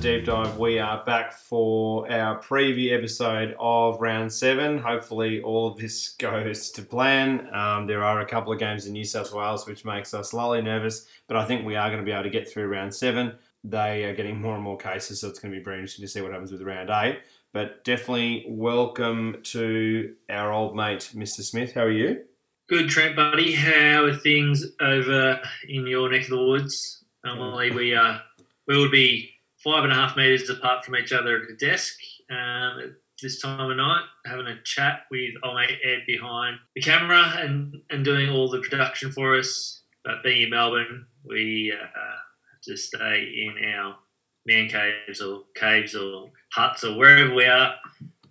deep dive. We are back for our preview episode of round seven. Hopefully, all of this goes to plan. Um, there are a couple of games in New South Wales which makes us slightly nervous, but I think we are going to be able to get through round seven. They are getting more and more cases, so it's going to be very interesting to see what happens with round eight. But definitely welcome to our old mate, Mr. Smith. How are you? Good, Trent, buddy. How are things over in your neck of the woods? Normally, we uh, we would be five and a half meters apart from each other at a desk um, at this time of night, having a chat with old mate Ed behind the camera and, and doing all the production for us. But being in Melbourne, we uh, have to stay in our man caves or caves or huts or wherever we are.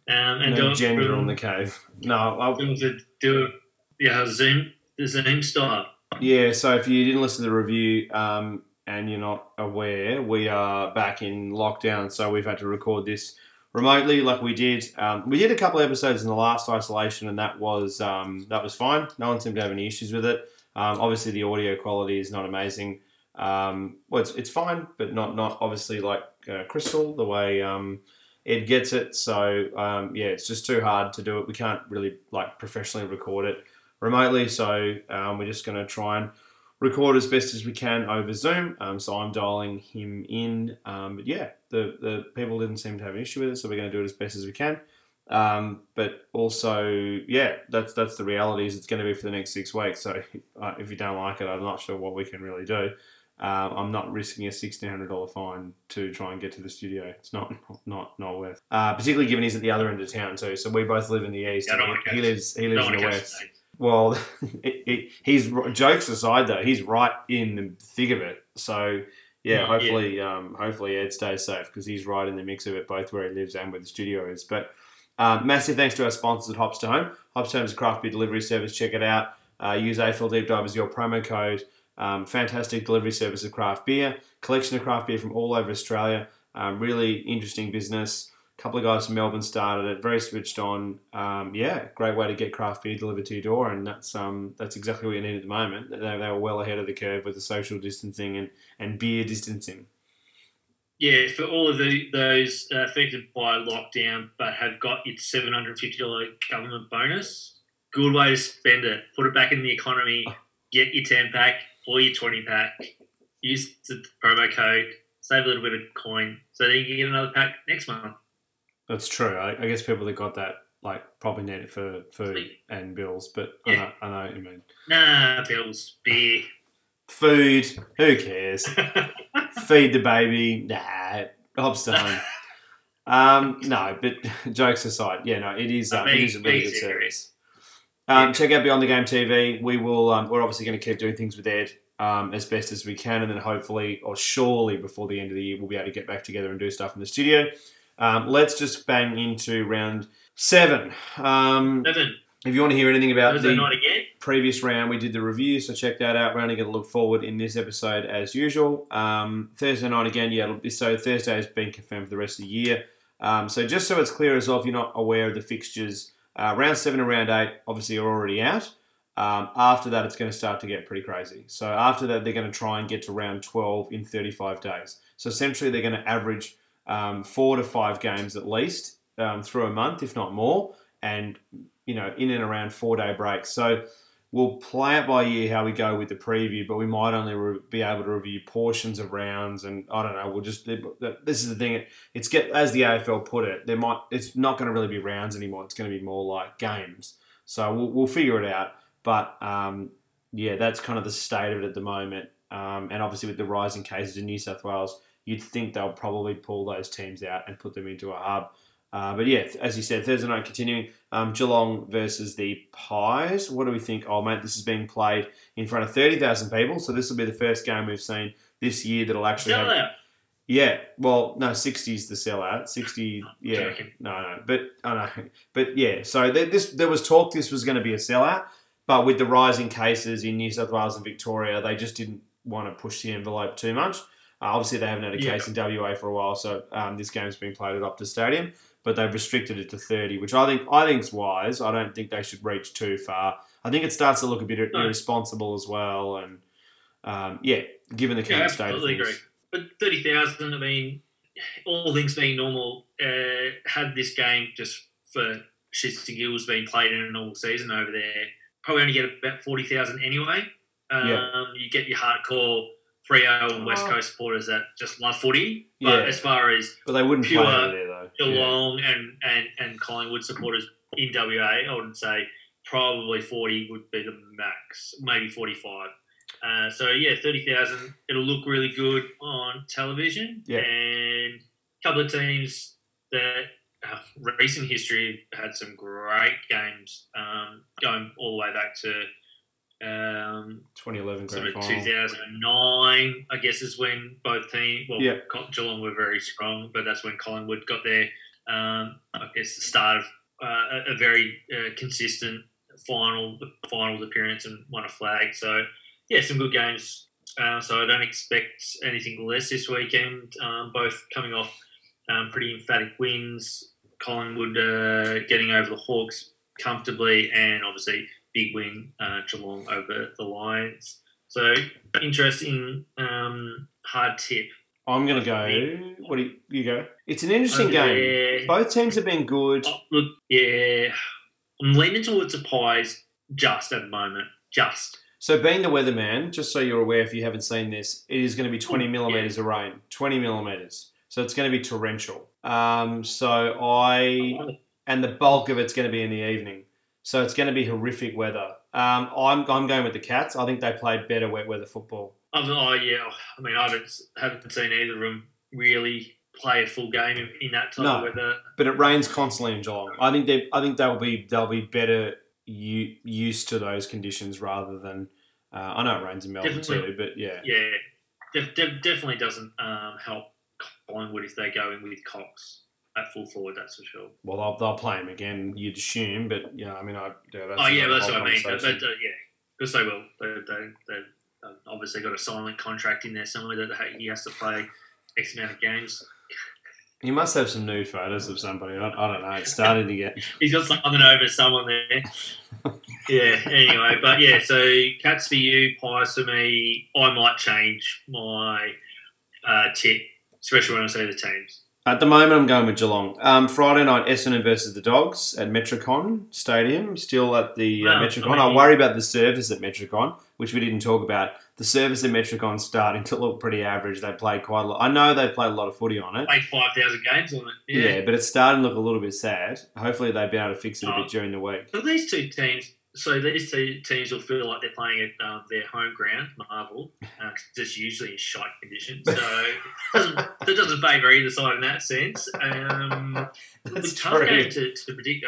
Um, and no gender from, on the cave. No, I'll do it, yeah, Zoom, the Zoom style. Yeah, so if you didn't listen to the review um, and you're not aware, we are back in lockdown, so we've had to record this remotely, like we did. Um, we did a couple episodes in the last isolation, and that was um, that was fine. No one seemed to have any issues with it. Um, obviously, the audio quality is not amazing. Um, well, it's, it's fine, but not not obviously like uh, Crystal the way um, Ed gets it. So um, yeah, it's just too hard to do it. We can't really like professionally record it remotely, so um, we're just going to try and record as best as we can over Zoom. Um, so I'm dialing him in. Um, but yeah, the, the people didn't seem to have an issue with it, so we're going to do it as best as we can. Um, but also, yeah, that's that's the reality. Is it's going to be for the next six weeks. So uh, if you don't like it, I'm not sure what we can really do. Um, I'm not risking a sixteen hundred dollar fine to try and get to the studio. It's not not not worth. Uh, particularly given he's at the other end of town too. So we both live in the east. Yeah, he, he lives he lives in the west. Well, it, it, he's jokes aside though, he's right in the thick of it. So yeah, Yeah, hopefully, Um, hopefully Ed stays safe because he's right in the mix of it, both where he lives and where the studio is. But um, massive thanks to our sponsors at Hops to Home. Hops to Home is a craft beer delivery service. Check it out. Uh, use AFL Deep Dive as your promo code. Um, fantastic delivery service of craft beer. Collection of craft beer from all over Australia. Um, really interesting business. Couple of guys from Melbourne started it. Very switched on. Um, yeah, great way to get craft beer delivered to your door, and that's um, that's exactly what you need at the moment. They, they were well ahead of the curve with the social distancing and, and beer distancing. Yeah, for all of the, those affected by lockdown but have got its $750 government bonus, good way to spend it. Put it back in the economy, get your 10 pack or your 20 pack, use the promo code, save a little bit of coin so that you can get another pack next month. That's true. I, I guess people that got that like probably need it for food and bills, but Yeah. I, know, I know what you mean. Nah, bills, beer. Food, who cares? Feed the baby, nah, hops to home. Um, no, but jokes aside, yeah, no, it is. Um, it Be- a really good service. Um, check out Beyond the Game TV. We will. Um, we're obviously going to keep doing things with Ed um, as best as we can, and then hopefully, or surely, before the end of the year, we'll be able to get back together and do stuff in the studio. Um, let's just bang into round seven. Um, Seven. if you want to hear anything about Thursday the previous round, we did the review, so check that out. We're only going to look forward in this episode as usual. Um, Thursday night again, yeah, be, so Thursday has been confirmed for the rest of the year. Um, so just so it's clear as well, if you're not aware of the fixtures, uh, round seven and round eight obviously are already out. Um, after that, it's going to start to get pretty crazy. So after that, they're going to try and get to round 12 in 35 days. So essentially, they're going to average um, four to five games at least um, through a month, if not more, and you know, in and around four day breaks. So we'll play it by ear how we go with the preview, but we might only re- be able to review portions of rounds, and I don't know. We'll just this is the thing. It's get as the AFL put it. There might it's not going to really be rounds anymore. It's going to be more like games. So we'll, we'll figure it out. But um, yeah, that's kind of the state of it at the moment. Um, and obviously with the rising cases in New South Wales, you'd think they'll probably pull those teams out and put them into a hub. Uh, but yeah, as you said, Thursday night continuing. Um, Geelong versus the Pies. What do we think? Oh, mate, this is being played in front of 30,000 people. So this will be the first game we've seen this year that'll actually have. Sellout. Yeah, well, no, 60 is the sellout. 60, yeah. No, no. But, I know. But yeah, so there, this, there was talk this was going to be a sellout. But with the rising cases in New South Wales and Victoria, they just didn't want to push the envelope too much. Uh, obviously, they haven't had a Yeah. case in WA for a while, so um, this game's been played at Optus Stadium. But they've restricted it to 30, which I think I think's wise. I don't think they should reach too far. I think it starts to look a bit No. irresponsible as well. And um, yeah, given the Yeah, current state of things. agree. But thirty thousand, I mean, all things being normal, uh, had this game just for shits and giggles being played in a normal season over there, probably only get about forty thousand anyway. Um, Yeah. You get your hardcore Freo and West Oh. Coast supporters that just love footy, but Yeah. as far as But they wouldn't Pure play there though. Yeah. Geelong and, and, and Collingwood supporters in WA, I would say probably 40 would be the max, maybe 45. Uh, so, yeah, 30,000. It'll look really good on television. Yeah. And a couple of teams that uh, recent history have had some great games um, going all the way back to um, 2011 grand final. 2009, I guess, is when both teams, well, Yeah. Geelong were very strong, but that's when Collingwood got their, um, I guess, the start of uh, a, a very uh, consistent final finals appearance and won a flag. So, yeah, some good games. Uh, so I don't expect anything less this weekend. Um, both coming off um, pretty emphatic wins. Collingwood uh, getting over the Hawks comfortably, and obviously big win uh, Geelong over the Lions. So interesting, um, hard tip. I'm gonna go. What do you, you go? It's an interesting Over game. Both teams have been good. Oh, look, yeah, I'm leaning towards the Pies just at the moment. Just So, being the weatherman, just so you're aware, if you haven't seen this, it is going to be 20 Yeah. millimeters of rain. 20 millimeters. So it's going to be torrential. Um, so I and the bulk of it's going to be in the evening. So it's going to be horrific weather. Um, I'm I'm going with the Cats. I think they played better wet weather football. Oh, oh yeah. I mean, I haven't haven't seen either of them really play a full game in, in that type No. of weather. But it rains constantly in Geelong. I think they I think they'll be they'll be better u- used to those conditions rather than. Uh, I know it rains in Melbourne Definitely. too, but yeah. Yeah, def, def, definitely doesn't um, help Collingwood if they go in with Cox at full forward. That's for sure. Well, they'll, they'll play him again. You'd assume, but yeah, I mean, I yeah, that's oh yeah, that's what I mean. But, uh, yeah, because they will. They they they have obviously got a silent contract in there somewhere that he has to play X amount of games. He must have some nude photos of somebody. I, I don't know. It's starting to get. He's got something over someone there. yeah. Anyway, but yeah. So cats for you, pies for me. I might change my uh, tip, especially when I see the teams. At the moment, I'm going with Geelong. Um, Friday night, Essendon versus the Dogs at Metricon Stadium. Still at the uh, Wow, Metricon. I I worry about the service at Metricon, which we didn't talk about. The service at Metricon's starting to look pretty average. They played quite a lot. I know they played a lot of footy on it. Played five thousand games on it. Yeah. Yeah. but it's starting to look a little bit sad. Hopefully, they've been able to fix it a Oh. bit during the week. So these two teams, so these two teams will feel like they're playing at um, their home ground, Marvel, uh, it's usually in shite conditions. So it doesn't, that doesn't favour either side in that sense. Um, That's it's tough game to, to predict.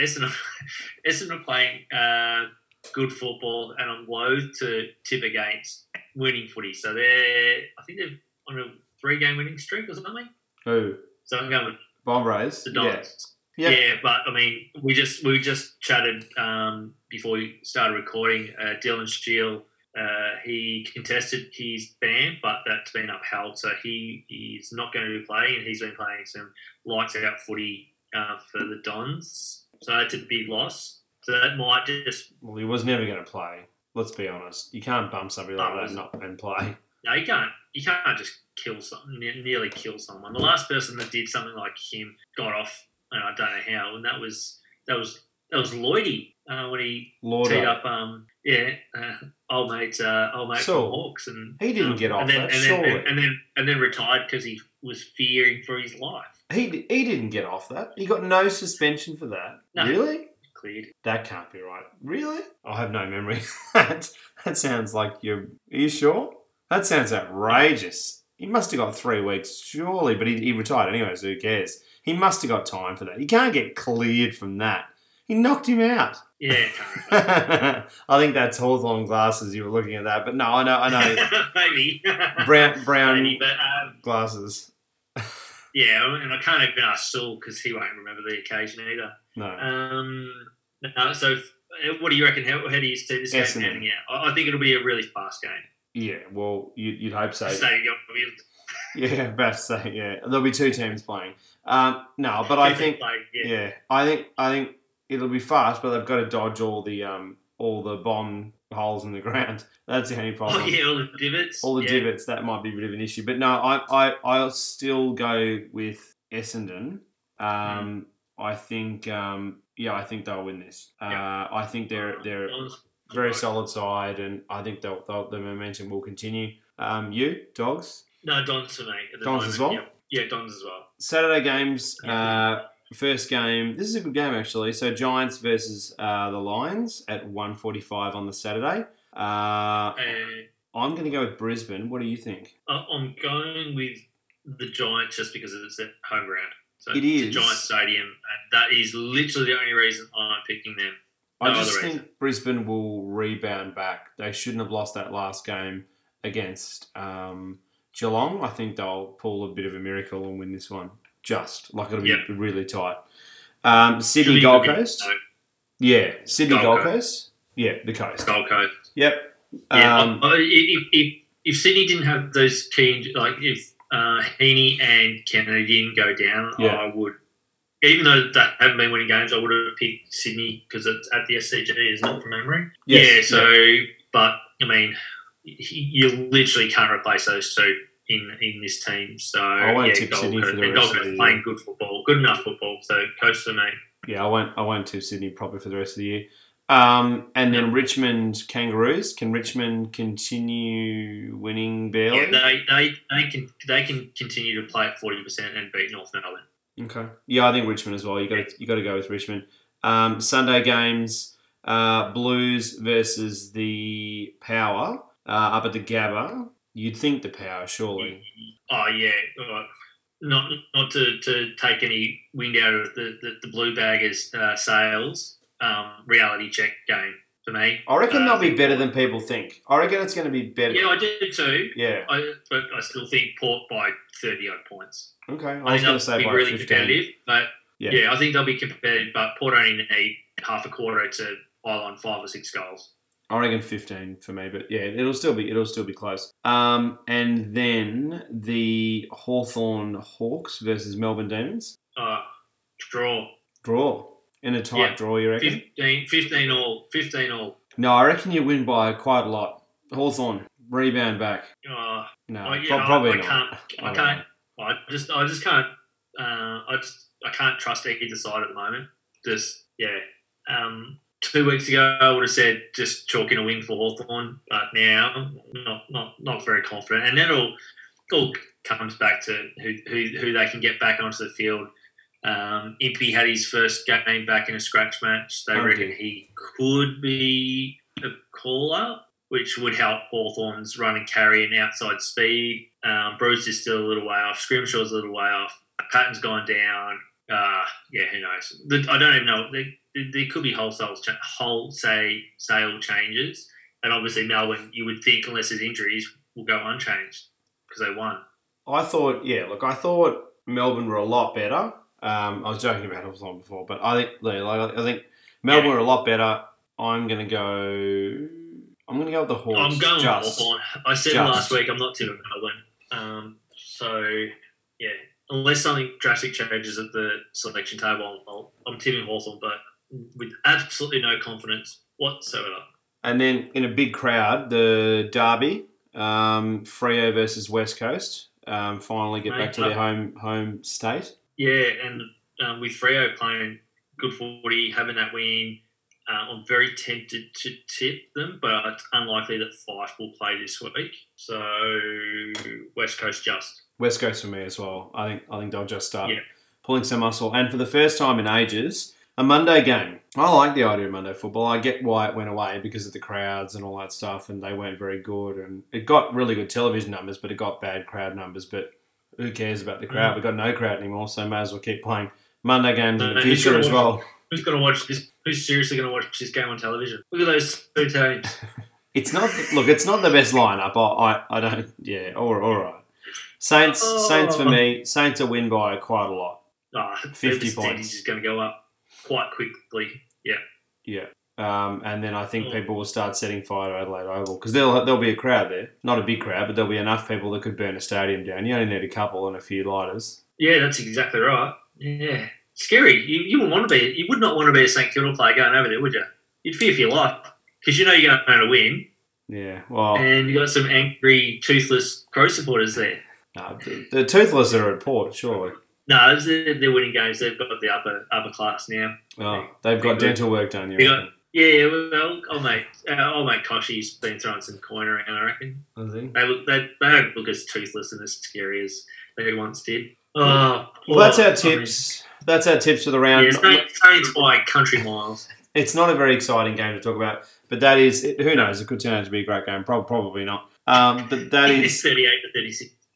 Essendon, Essendon are playing uh, good football, and I'm loath to tip against winning footy. So they're, I think they're on a three-game winning streak or something. Who? So I'm going with Bombers? the Yeah. Dogs. Yeah. Yeah, but I mean, we just we just chatted um, before we started recording. Uh, Dylan Shiel, uh, he contested his ban, but that's been upheld, so he is not going to be playing, and he's been playing some lights out footy uh, for the Dons. So that's a big loss. So that might just Well, he was never going to play. Let's be honest. You can't bump somebody like that and not and play. no, you can't you can't just kill someone, nearly kill someone. The last person that did something like him got off, and I don't know how, and that was that was that was Lloydie uh, when he Lord, teed up, um, yeah, uh, old mate, uh, old mate So, from Hawks, and he didn't um, get off and then, that, and then, surely. and then and then retired because he was fearing for his life. he he didn't get off that. He got no suspension for that. No. Really? Cleared. That can't be right. Really? I have no memory. that that sounds like you're. Are you sure? That sounds outrageous. He must have got three weeks, surely, but he, he retired anyway, so who cares? He must have got time for that. He can't get cleared from that. He knocked him out. Yeah, I think that's Hawthorn glasses you were looking at that, but no, I know, I know. maybe brown brown maybe, but um, glasses. yeah, and I can't even ask Saul because he won't remember the occasion either. No. Um, no, so uh, what do you reckon? How, how do you see this game panning out? I, think it'll be a really fast game. Yeah, well, you, you'd hope so. Stadium, Yeah, about to say, yeah. There'll be two teams playing. Um, no, but I think, like, yeah. yeah, I think, I think it'll be fast, but they've got to dodge all the, um, all the bomb holes in the ground. That's the only problem. Oh yeah, all the divots. All the yeah. divots, that might be a bit of an issue. But no, I, I, I'll still go with Essendon. Um, I think, um, yeah, I think they'll win this. Uh, Yeah. I think they're they're very solid side, and I think they'll, they'll, the momentum will continue. Um, you dogs No, Dons for me. At Dons moment. as well? Yeah, yeah Dons as well. Saturday games. Uh, first game. This is a good game actually. So Giants versus uh, the Lions at 1.45 on the Saturday. Uh, I'm going to go with Brisbane. What do you think? I'm going with the Giants just because it's at home ground. So It it's is. a Giant Stadium, and that is literally the only reason I'm picking them. I just think Brisbane will rebound back. They shouldn't have lost that last game against um, Geelong. I think they'll pull a bit of a miracle and win this one. Just like it'll be Yeah. really tight. Um, Sydney Gold be- Coast. no, Yeah, Sydney Gold, Gold Coast. Yeah, the coast. Gold Coast. Yep. Yeah, Um, I- I- if, if if Sydney didn't have those key, like if uh, Heeney and Kennedy didn't go down, Yeah. I would. Even though they haven't been winning games, I would have picked Sydney because it's at the SCG, isn't it, from memory? Yes, yeah. So, but I mean, you literally can't replace those two in in this team. So I won't yeah, tip Gold Sydney for the rest Gold of Coast the playing year. good football, good enough football. So coast for me. Yeah, I won't. I won't tip Sydney probably for the rest of the year. Um, and then Richmond Kangaroos. Can Richmond continue winning barely? Yeah, they, they they can they can continue to play at forty percent and beat North Melbourne. okay. Yeah, I think Richmond as well. You got to you got to go with Richmond. Um, Sunday games: uh, Blues versus the Power uh, up at the Gabba. You'd think the Power, surely. Oh yeah, uh, not not to, to take any wind out of the the, the blue baggers' uh, sails. Um, reality check game for me. I reckon Uh, they'll be better than people think. I reckon it's going to be better. Yeah, I do too. Yeah. I, but I still think Port by thirty odd points. Okay. I I was think going to say be by really 15. competitive, but Yeah. yeah. I think they'll be competitive. But Port only need half a quarter to pile on five or six goals. I reckon fifteen for me, but yeah, it'll still be it'll still be close. Um, and then the Hawthorn Hawks versus Melbourne Demons Uh, draw draw in a tight Yeah. draw. You reckon? 15, 15 all, fifteen all. No, I reckon you win by quite a lot. Hawthorn rebound back. Uh, No, pro- I- probably I not. can't- I can't- know. I just, I just can't, uh, I just, I can't trust either side at the moment. Just, yeah. Um, two weeks ago, I would have said just chalking a win for Hawthorn, but now, not, not, not very confident. And then it all, all comes back to who, who, who they can get back onto the field. Um, Impey had his first game back in a scratch match. They Oh, reckon he could be a caller, which would help Hawthorn's run and carry and outside speed. Um, Breust is still a little way off. Scrimshaw's a little way off. Patton's gone down. Uh, yeah, who knows? I don't even know. There, there- could be wholesale wholesale sale changes, and obviously Melbourne, you would think, unless there's injuries, will go unchanged because they won. I thought, yeah, look, I thought Melbourne were a lot better. Um, I was joking about Hawthorn before, but I think, like, I think Melbourne Yeah. were a lot better. I'm gonna go. I'm gonna go with the Hawks. I'm going just. Hawthorn. I said Just. last week I'm not tipping Melbourne. Um, so yeah, unless something drastic changes at the selection table, I'll, I'm tipping Hawthorn, but with absolutely no confidence whatsoever. And then in a big crowd, the derby, um, Freo versus West Coast, um, finally get back to their home home state. Yeah, and um, with Freo playing good footy, having that win, uh, I'm very tempted to tip them, but it's unlikely that Fyfe will play this week. So West Coast just. West Coast for me as well. I think I think they'll just start Yeah. pulling some muscle. And for the first time in ages, a Monday game. I like the idea of Monday football. I get why it went away because of the crowds and all that stuff, and they weren't very good. And it got really good television numbers, but it got bad crowd numbers. But who cares about the crowd? Mm. We've got no crowd anymore, so may as well keep playing Monday games in the future as well. Who's going to watch this? Who's seriously going to watch this game on television? Look at those two teams. It's not look. It's not the best lineup. I I, I don't. Yeah. All, all right. Saints. Oh. Saints for me. Saints are win by quite a lot. Ah, 50 points. is going to go up quite quickly. Yeah. Yeah. Um, and then I think Mm. people will start setting fire to Adelaide Oval because there'll there'll be a crowd there. Not a big crowd, but there'll be enough people that could burn a stadium down. You only need a couple and a few lighters. Yeah, that's exactly right. Yeah. Scary. You, you wouldn't want to be. You would not want to be a St Kilda player going over there, would you? You'd fear for your life because you know you're going to win, Yeah, well, and you got some angry, toothless Crow supporters there. No, the, the toothless are at Port, surely. No, they're, winning games. They've got the upper upper class now. Oh, they've got dental work done. You They got- Yeah, well, old mate, uh, old mate Kochie's been throwing some coin around. I reckon I think. they look they, they don't look as toothless and as scary as they once did. Oh, Well, that's oh, our I tips. That's our tips for the round. yeah, Saints, Saints by country miles. It's not a very exciting game to talk about, but that is who knows. It could turn out to be a great game. Prob- Probably not. Um, but that is thirty-eight to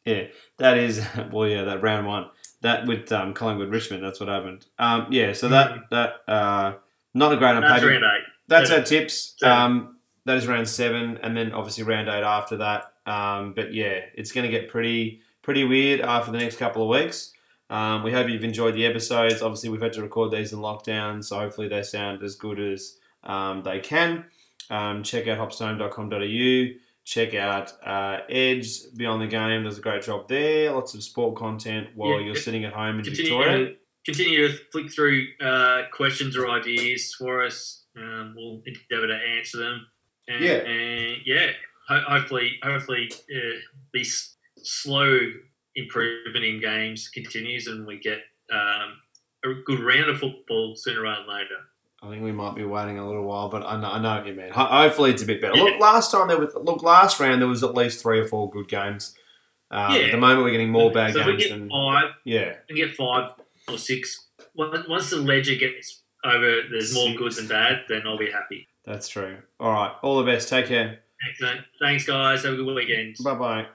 thirty-six. that is well, yeah, that round one. That with um, Collingwood Richmond, that's what happened. Um, yeah, so that that uh, not a great on That's paper. round eight. That's our tips. Um, that is round seven, and then obviously round eight after that. Um, but yeah, it's going to get pretty pretty weird after the next couple of weeks. Um, we hope you've enjoyed the episodes. Obviously, we've had to record these in lockdown, so hopefully they sound as good as um, they can. Um, check out hopstohome.com.au. Check out uh, Edge Beyond the Game does a great job there. Lots of sport content while Yeah, you're sitting at home in Continue Victoria. to, continue to flick through uh, questions or ideas for us. Um, we'll endeavour to answer them. And, Yeah. and yeah. Ho- hopefully, hopefully, uh, this slow improvement in games continues, and we get um, a good round of football sooner rather than later. I think we might be waiting a little while, but I know, I know what you mean. Ho- Hopefully, it's a bit better. Look, last time there was look last round there was at least three or four good games. Um, Yeah. At the moment, we're getting more bad so games get than five, yeah. We get five or six. Once once the ledger gets over, there's more good than bad. Then I'll be happy. That's true. All right, all the best. Take care. Excellent. Thanks, guys. Have a good weekend. Bye bye.